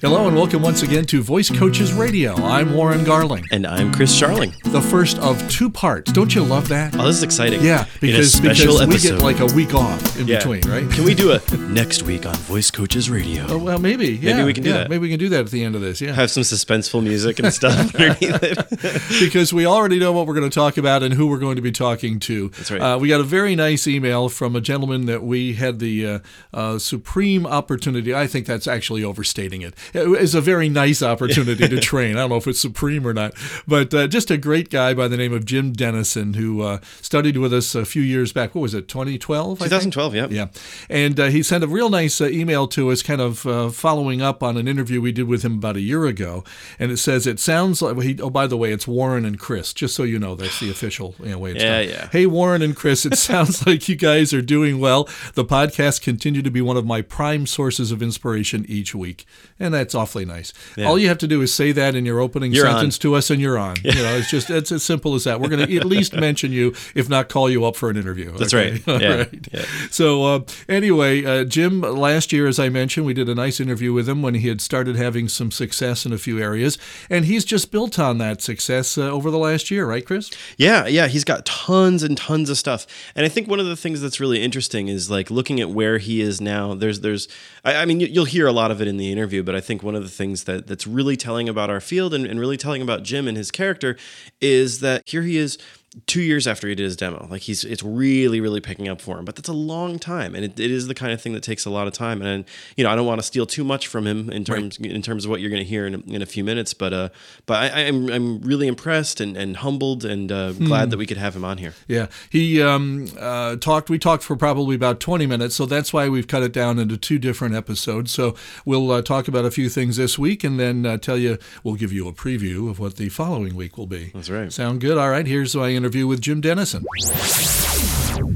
Hello and welcome once again to Voice Coaches Radio. I'm Warren Garling. And I'm Chris Garling. The first of two parts. Don't you love that? Oh, this is exciting. Yeah, because, special because we get like a week off in Yeah. between, right? Can we do a next week on Voice Coaches Radio? Oh, well, maybe. Yeah, Maybe we can do yeah, that. Maybe we can do that at the end of this. Yeah. Have some suspenseful music and stuff underneath it. because we already know what we're going to talk about and who we're going to be talking to. That's right. Uh, we got a very nice email from a gentleman that we had the uh, uh, supreme opportunity. I think that's actually overstating it. It was a very nice opportunity to train. I don't know if it's supreme or not, but uh, just a great guy by the name of Jim Dennison who uh, studied with us a few years back. What was it, 2012? 2012, yeah. Yeah. And uh, he sent a real nice uh, email to us, kind of uh, following up on an interview we did with him about a year ago. And it says, it sounds like, he, oh, by the way, it's Warren and Chris, just so you know, that's the official you know, way it's Yeah, done. yeah. Hey, Warren and Chris, it sounds like you guys are doing well. The podcast continue to be one of my prime sources of inspiration each week. And that's awfully nice. All you have to do is say that in your opening You're on. sentence to us, and you're on. You know, it's just, it's as simple as that. We're going to at least mention you, if not call you up for an interview. That's okay? right. Yeah, right. yeah. So uh, anyway, uh, Jim, last year, as I mentioned, we did a nice interview with him when he had started having some success in a few areas, and he's just built on that success uh, over the last year, right, Chris? Yeah, yeah, he's got tons and tons of stuff. And I think one of the things that's really interesting is like looking at where he is now. There's there's I, I mean you- you'll hear a lot of it in the interview, but I think one of the things that that's really telling about our field and, and really telling about Jim and his character is that here he is two years after he did his demo like he's it's really really picking up for him but that's a long time and it, it is the kind of thing that takes a lot of time and you know i don't want to steal too much from him in terms in terms of what you're going to hear in a, in a few minutes but uh but I, i'm i'm really impressed and, and humbled and uh, glad that we could have him on here Yeah, he um, uh, talked. We talked for probably about twenty minutes, so that's why we've cut it down into two different episodes. So we'll uh, talk about a few things this week, and then uh, tell you. We'll give you a preview of what the following week will be. That's right. Sound good? All right. Here's my interview with Jim Dennison.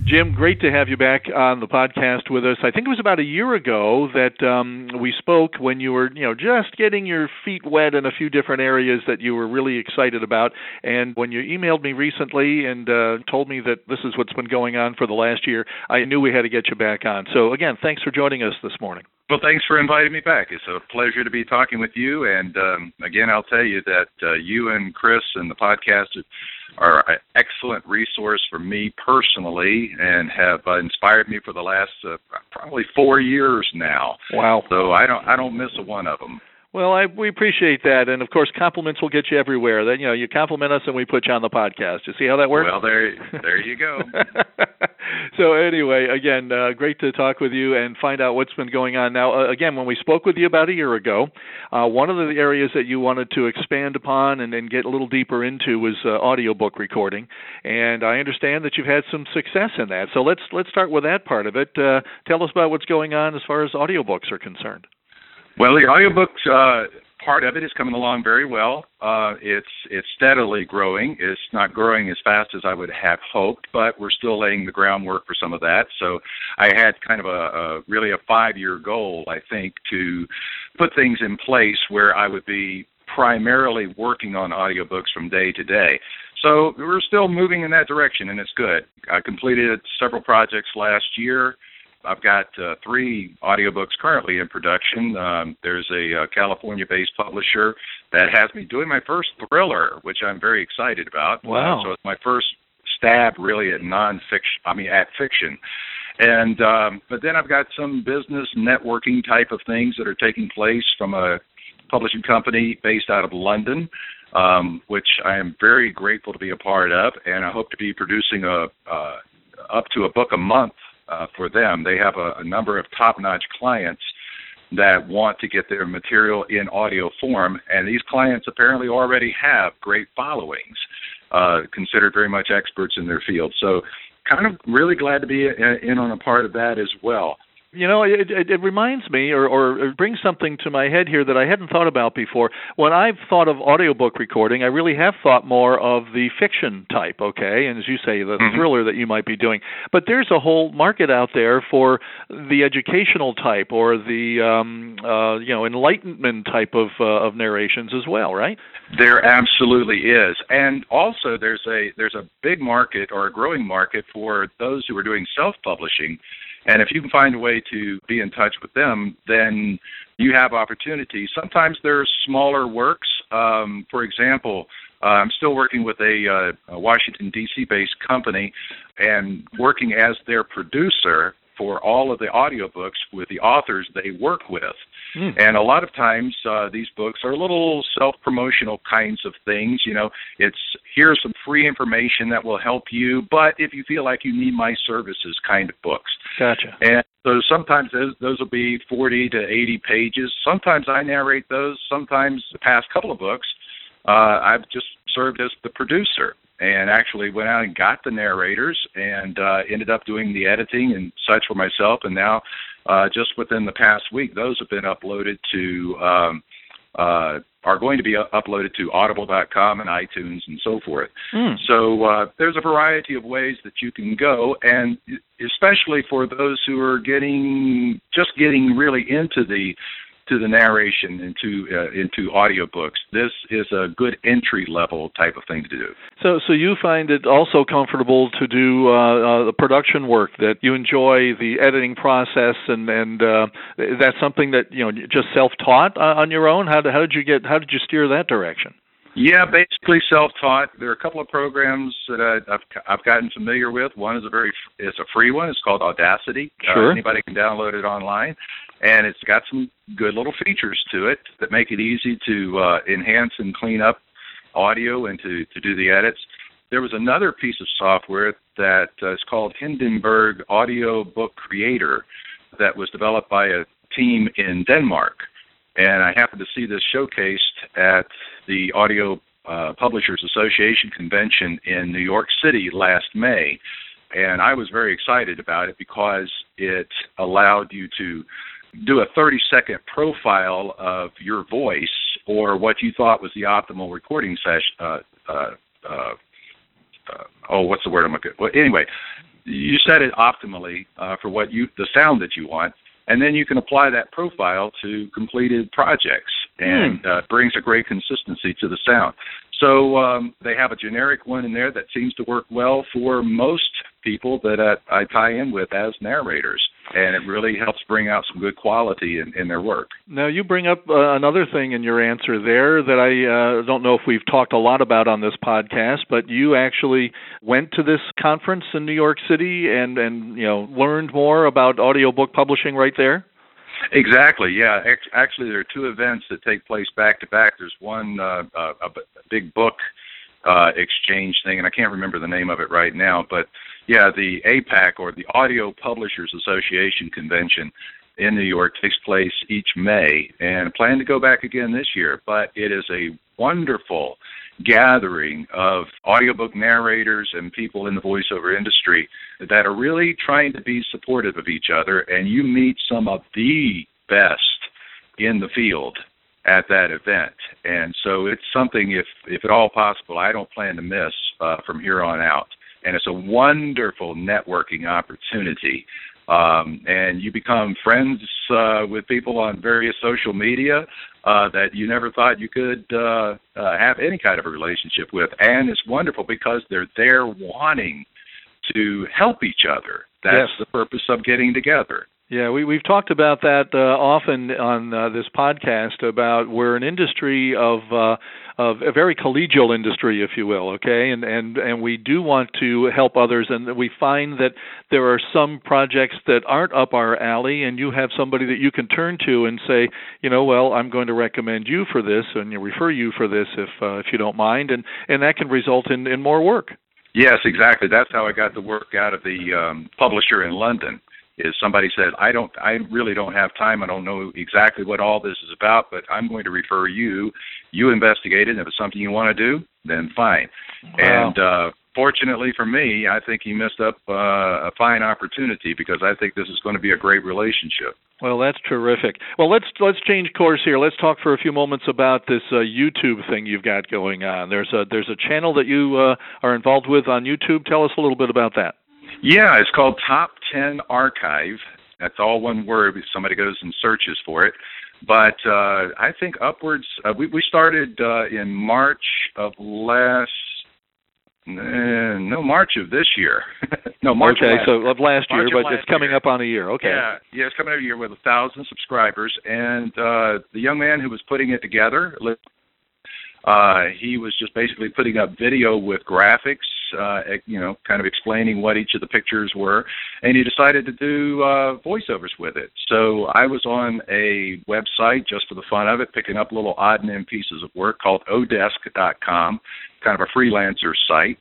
Jim, great to have you back on the podcast with us. I think it was about a year ago that um, we spoke when you were, you know, just getting your feet wet in a few different areas that you were really excited about. And when you emailed me recently and uh, told me that this is what's been going on for the last year, I knew we had to get you back on. So again, thanks for joining us this morning. Well, thanks for inviting me back. It's a pleasure to be talking with you. And um, again, I'll tell you that uh, you and Chris and the podcast are an excellent resource for me personally and have uh, inspired me for the last uh, probably four years now. Wow. So I don't I don't miss a one of them. Well, I, we appreciate that, and of course, compliments will get you everywhere. That you know, you compliment us, and we put you on the podcast. You see how that works? Well, there there you go. so anyway, again, uh, great to talk with you and find out what's been going on. Now, uh, again, when we spoke with you about a year ago, uh, one of the areas that you wanted to expand upon and, get a little deeper into was uh, audiobook recording, and I understand that you've had some success in that. So let's let's start with that part of it. Uh, tell us about what's going on as far as audiobooks are concerned. Well, the audiobooks uh, part of it is coming along very well. Uh, it's it's steadily growing. It's not growing as fast as I would have hoped, but we're still laying the groundwork for some of that. So I had kind of a, a really a five year goal, I think, to put things in place where I would be primarily working on audiobooks from day to day. So we're still moving in that direction, and it's good. I completed several projects last year. I've got uh, three audiobooks currently in production. Um, there's a uh, California-based publisher that has me doing my first thriller, which I'm very excited about. Wow. Uh, so it's my first stab really at nonfiction. I mean, at fiction. And um, but then I've got some business networking type of things that are taking place from a publishing company based out of London, um, which I am very grateful to be a part of, and I hope to be producing a uh, up to a book a month uh, for them. They have a, a number of top-notch clients that want to get their material in audio form, and these clients apparently already have great followings, uh, considered very much experts in their field. So, kind of really glad to be in in on a part of that as well. You know, it, it, it reminds me, or, or brings something to my head here that I hadn't thought about before. When I've thought of audiobook recording, I really have thought more of the fiction type, okay, and as you say, the Mhm. thriller that you might be doing. But there's a whole market out there for the educational type or the um, uh, you know enlightenment type of uh, of narrations as well, right? There absolutely is, and also there's a there's a big market or a growing market for those who are doing self-publishing And if you can find a way to be in touch with them, then you have opportunities. Sometimes there's smaller works. Um, for example, uh, I'm still working with a, uh, a Washington D.C. based company and working as their producer for all of the audiobooks with the authors they work with. Mm. And a lot of times uh, these books are little self promotional kinds of things. You know, it's here's some free information that will help you, but if you feel like you need my services kind of books. Gotcha. And so sometimes those, those will be 40 to 80 pages. Sometimes I narrate those. Sometimes the past couple of books, uh, I've just served as the producer and actually went out and got the narrators and uh, ended up doing the editing and such for myself. And now, uh, just within the past week, those have been uploaded to. Um, uh, are going to be uploaded to audible.com and iTunes and so forth. Mm. So uh, there's a variety of ways that you can go, and especially for those who are getting just getting really into the to the narration into uh, into audiobooks. This is a good entry level type of thing to do. So, so you find it also comfortable to do uh, uh, the production work that you enjoy the editing process, and and uh, that's something that you know just self taught uh, on your own. How did how did you get how did you steer that direction? Yeah, basically self-taught. There are a couple of programs that I, have I've gotten familiar with. One is a very it's a free one. It's called Audacity. Sure. Uh, anybody can download it online and it's got some good little features to it that make it easy to uh, enhance and clean up audio and to, to do the edits. There was another piece of software that uh, is called Hindenburg Audio Book Creator that was developed by a team in Denmark. And I happened to see this showcased at the Audio uh, Publishers Association convention in New York City last May. And I was very excited about it because it allowed you to do a 30 second profile of your voice or what you thought was the optimal recording session. Uh, uh, uh, uh, oh, what's the word I'm looking? Well, anyway, you set it optimally uh, for what you the sound that you want, and then you can apply that profile to completed projects, and mm. uh, brings a great consistency to the sound. So um, they have a generic one in there that seems to work well for most people that uh, I tie in with as narrators, and it really helps bring out some good quality in, in their work. Now, you bring up uh, another thing in your answer there that I uh, don't know if we've talked a lot about on this podcast, but you actually went to this conference in New York City and and you know learned more about audiobook publishing right there. Exactly. Yeah. Actually, there are two events that take place back to back. There's one uh, uh a big book uh, exchange thing, and I can't remember the name of it right now. But yeah, the APAC or the Audio Publishers Association convention in New York takes place each May, and plan to go back again this year. But it is a wonderful gathering of audiobook narrators and people in the voiceover industry that are really trying to be supportive of each other, and you meet some of the best in the field at that event. And so it's something, if if at all possible, I don't plan to miss uh, from here on out. And it's a wonderful networking opportunity. Um, and you become friends uh, with people on various social media uh, that you never thought you could uh, uh, have any kind of a relationship with. And it's wonderful because they're there wanting to help each other. That's yes. the purpose of getting together. Yeah, we we've talked about that uh, often on uh, this podcast about we're an industry of uh, of a very collegial industry, if you will. Okay, and and and we do want to help others, and we find that there are some projects that aren't up our alley, and you have somebody that you can turn to and say, you know, well, I'm going to recommend you for this, and you refer you for this if uh, if you don't mind, and and that can result in in more work. Yes, exactly. That's how I got the work out of the um, publisher in London is somebody said, I don't, I really don't have time. I don't know exactly what all this is about, but I'm going to refer you. You investigate it. And if it's something you want to do, then fine. Wow. And uh, fortunately for me, I think he missed up uh, a fine opportunity because I think this is going to be a great relationship. Well, that's terrific. Well, let's let's change course here. Let's talk for a few moments about this uh, YouTube thing you've got going on. There's a there's a channel that you uh, are involved with on YouTube. Tell us a little bit about that. Yeah, it's called Top 10 Archive. That's all one word if somebody goes and searches for it. But uh, I think upwards, uh, we, we started uh, in March of last Uh, no, March of this year. no, March. Okay, of last, so of last year, March but last it's coming year. up on a year. Okay. Yeah, yeah, it's coming up a year with a thousand subscribers, and uh, the young man who was putting it together, uh, he was just basically putting up video with graphics, uh, you know, kind of explaining what each of the pictures were, and he decided to do uh, voiceovers with it. So I was on a website just for the fun of it, picking up little odd and end pieces of work called Odesk.com, kind of a freelancer site.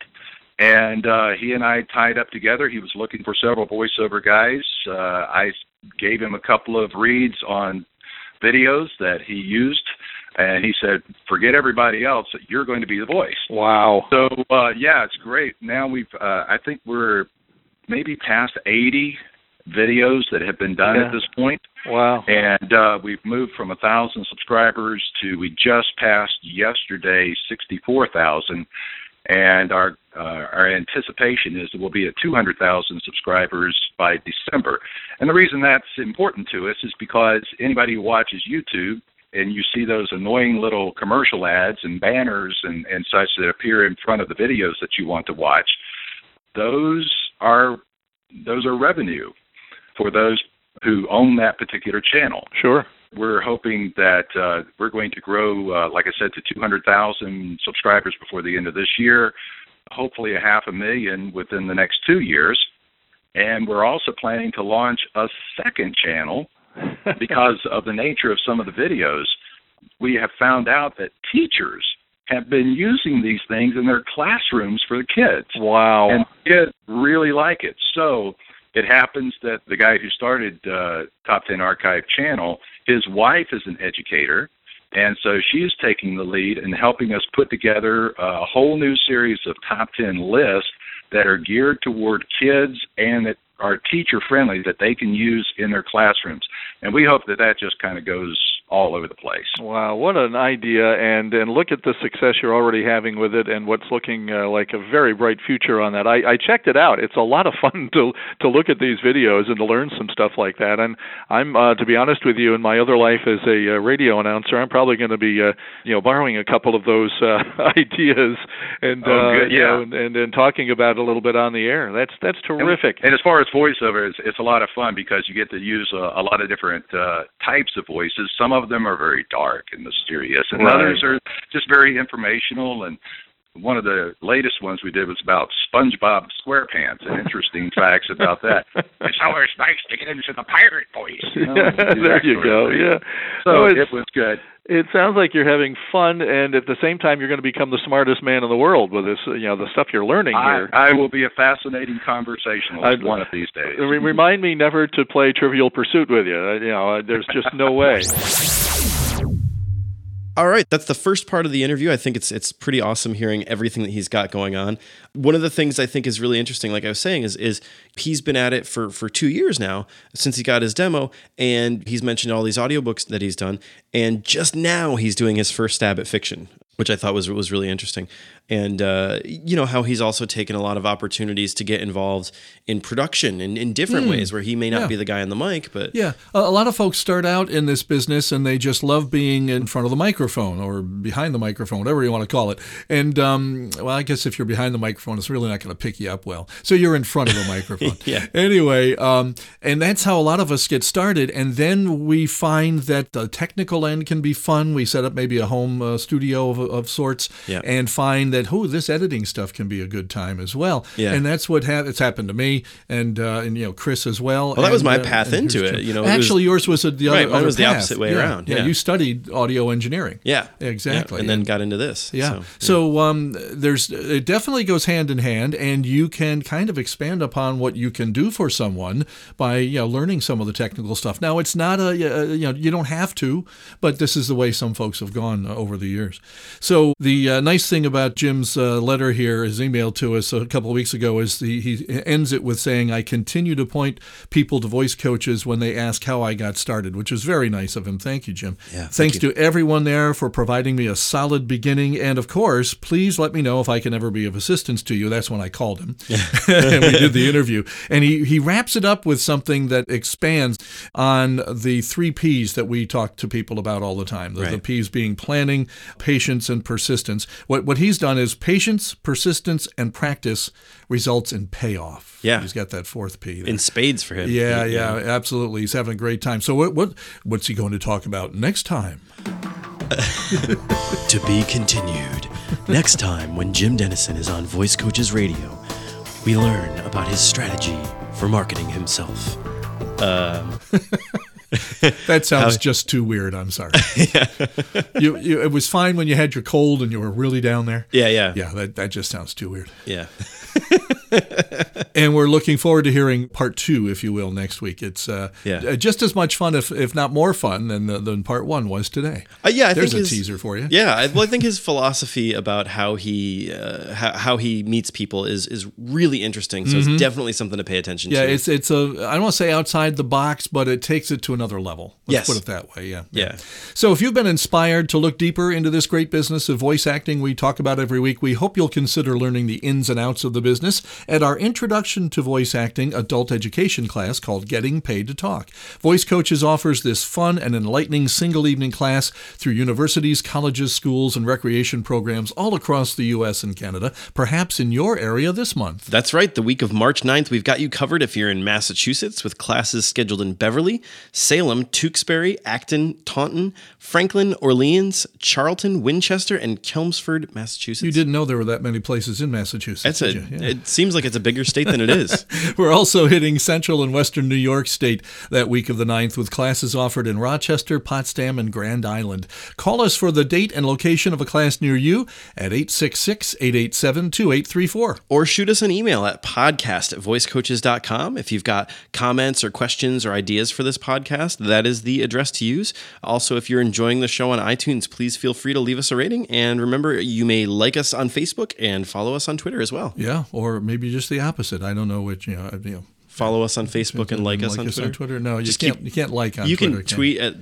And uh, he and I tied up together. He was looking for several voiceover guys. Uh, I gave him a couple of reads on videos that he used, and he said, "Forget everybody else. You're going to be the voice." Wow. So uh, yeah, it's great. Now we've, uh, I think we're maybe past 80 videos that have been done Yeah. at this point, Wow. and uh, we've moved from a thousand subscribers to we just passed yesterday 64,000, and our uh, our anticipation is that we'll be at 200,000 subscribers by December. And the reason that's important to us is because anybody who watches YouTube and you see those annoying little commercial ads and banners and, and such that appear in front of the videos that you want to watch, those are those are revenue for those who own that particular channel. Sure. We're hoping that uh, we're going to grow, uh, like I said, to 200,000 subscribers before the end of this year, hopefully a half a million within the next two years. And we're also planning to launch a second channel because of the nature of some of the videos. We have found out that teachers have been using these things in their classrooms for the kids Wow. and kids really like it. So it happens that the guy who started uh, Top 10 Archive channel, his wife is an educator, and so she's taking the lead and helping us put together a whole new series of Top 10 lists that are geared toward kids and that are teacher friendly that they can use in their classrooms. And we hope that that just kind of goes all over the place. Wow, what an idea! And and look at the success you're already having with it, and what's looking uh, like a very bright future on that. I, I checked it out. It's a lot of fun to to look at these videos and to learn some stuff like that. And I'm, uh, to be honest with you, in my other life as a uh, radio announcer, I'm probably going to be, uh, you know, borrowing a couple of those uh, ideas and Oh, uh, good, you know, yeah. and, and and talking about it a little bit on the air. That's that's terrific. And as far as voiceover, it's, it's a lot of fun because you get to use a, a lot of different uh, types of voices. Some of them are very dark and mysterious, and Right. others are just very informational. And one of the latest ones we did was about SpongeBob SquarePants and interesting facts about that. It's always nice to get into the pirate voice. You know, there you go. Yeah. So No, it was good. It sounds like you're having fun, and at the same time, you're going to become the smartest man in the world with this. You know, the stuff you're learning I, here. I will be a fascinating conversationalist I'd- one of these days. Re- remind me never to play Trivial Pursuit with you. Uh, You know, uh, there's just no way. All right, that's the first part of the interview. I think it's it's pretty awesome hearing everything that he's got going on. One of the things I think is really interesting, like I was saying, is is he's been at it for for two years now since he got his demo, and he's mentioned all these audiobooks that he's done, and just now he's doing his first stab at fiction, which I thought was was really interesting. And uh, you know how he's also taken a lot of opportunities to get involved in production in, in different ways, where he may not Yeah. be the guy on the mic, but Yeah, a, a lot of folks start out in this business and they just love being in front of the microphone or behind the microphone, whatever you want to call it. And um, well, I guess if you're behind the microphone, it's really not going to pick you up well. So you're in front of the microphone. Yeah. Anyway, um, and that's how a lot of us get started. And then we find that the technical end can be fun. We set up maybe a home uh, studio of, sorts Yeah. and find that, oh, this editing stuff can be a good time as well. Yeah. And that's what ha- it's happened to me and uh, and you know Chris as well. Well, that was my uh, path into it, you know, it was- actually, yours was a, the other. Right, mine other was the opposite way Yeah, around, yeah. you studied audio engineering. yeah, exactly. and then got into this. Yeah. so, So, um, there's it definitely goes hand in hand, and you can kind of expand upon what you can do for someone by you know learning some of the technical stuff. Now, it's not a uh, you know you don't have to, but this is the way some folks have gone over the years. So the uh, nice thing about Jim's uh, letter here, his email to us a couple of weeks ago, is the, he ends it with saying, "I continue to point people to voice coaches when they ask how I got started," which is very nice of him. Thank you, Jim. Yeah, thank Thanks to everyone there for providing me a solid beginning. And of course, please let me know if I can ever be of assistance to you. That's when I called him and we did the interview. And he, he wraps it up with something that expands on the three P's that we talk to people about all the time. The, the P's being planning, patience, patience, and persistence. What what he's done is patience, persistence, and practice results in payoff. Yeah. he's got that fourth P. there. In spades for him. yeah, yeah, absolutely. He's having a great time. So what what what's he going to talk about next time? To be continued. Next time, when Jim Dennison is on Voice Coaches Radio, we learn about his strategy for marketing himself. Um, That sounds just too weird. I'm sorry. you, you, it was fine when you had your cold and you were really down there. Yeah, yeah, Yeah, that, that just sounds too weird. yeah. And we're looking forward to hearing part two, if you will, next week. It's uh, Yeah. uh, just as much fun, if, if not more fun, than, the, than part one was today. Uh, yeah, I There's a his- teaser for you. Yeah, I, well, I think his philosophy about how he uh, how, how he meets people is is really interesting. So it's definitely something to pay attention Mm-hmm. Yeah, it's it's a I don't want to say outside the box, but it takes it to another level. Let's Yes. put it that way. Yeah. Yeah. So if you've been inspired to look deeper into this great business of voice acting we talk about every week, we hope you'll consider learning the ins and outs of the business at our Introduction to Voice Acting adult education class called Getting Paid to Talk. Voice Coaches offers this fun and enlightening single evening class through universities, colleges, schools, and recreation programs all across the US and Canada, perhaps in your area this month. That's right. The week of March 9th, we've got you covered if you're in Massachusetts with classes scheduled in Beverly, Salem, Tewksbury, Acton, Taunton, Franklin, Orleans, Charlton, Winchester, and Chelmsford, Massachusetts. You didn't know there were that many places in Massachusetts. That's a, did you? Yeah. It seems like it's a bigger state than it is. We're also hitting central and western New York State that week of the 9th with classes offered in Rochester, Potsdam, and Grand Island. Call us for the date and location of a class near you at 866 887 2834. or shoot us an email at podcast at voicecoaches.com. If you've got comments or questions or ideas for this podcast, that is the address to use. Also, if you're enjoying the show on iTunes, please feel free to leave us a rating. And remember, you may like us on Facebook and follow us on Twitter as well. Yeah, or maybe just the opposite. I don't know which, you know. You know Follow us on Facebook and like us on Twitter. No, you Just can't. keep- you can't like on you Twitter. can tweet at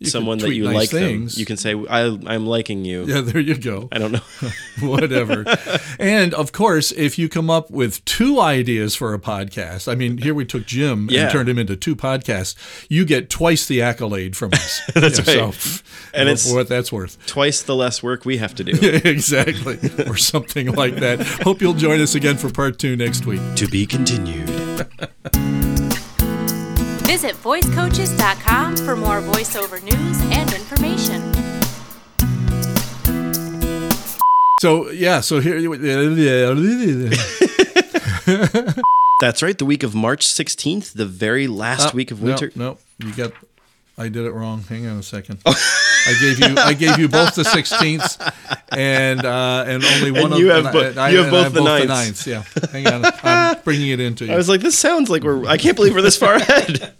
You someone that you nice like things. them. You can say, I, I'm liking you. Yeah, there you go. I don't know. Whatever. and of course, if you come up with two ideas for a podcast, I mean, here we took Jim Yeah. and turned him into two podcasts, you get twice the accolade from us. That's Yeah, right. So, And it's- what that's worth. Twice the less work we have to do. exactly. or something like that. Hope you'll join us again for part two next week. to be continued. Visit voicecoaches.com for more voiceover news and information. So, yeah, so here. That's right. The week of March 16th, the very last ah, week of winter. No, no, you got. I did it wrong. Hang on a second. I gave you I gave you both the sixteenths and uh, and only one And of you have and bo- I- you have both the ninths. ninths. Yeah, hang on. I'm bringing it into you. I was like, this sounds like we're. I can't believe we're this far ahead.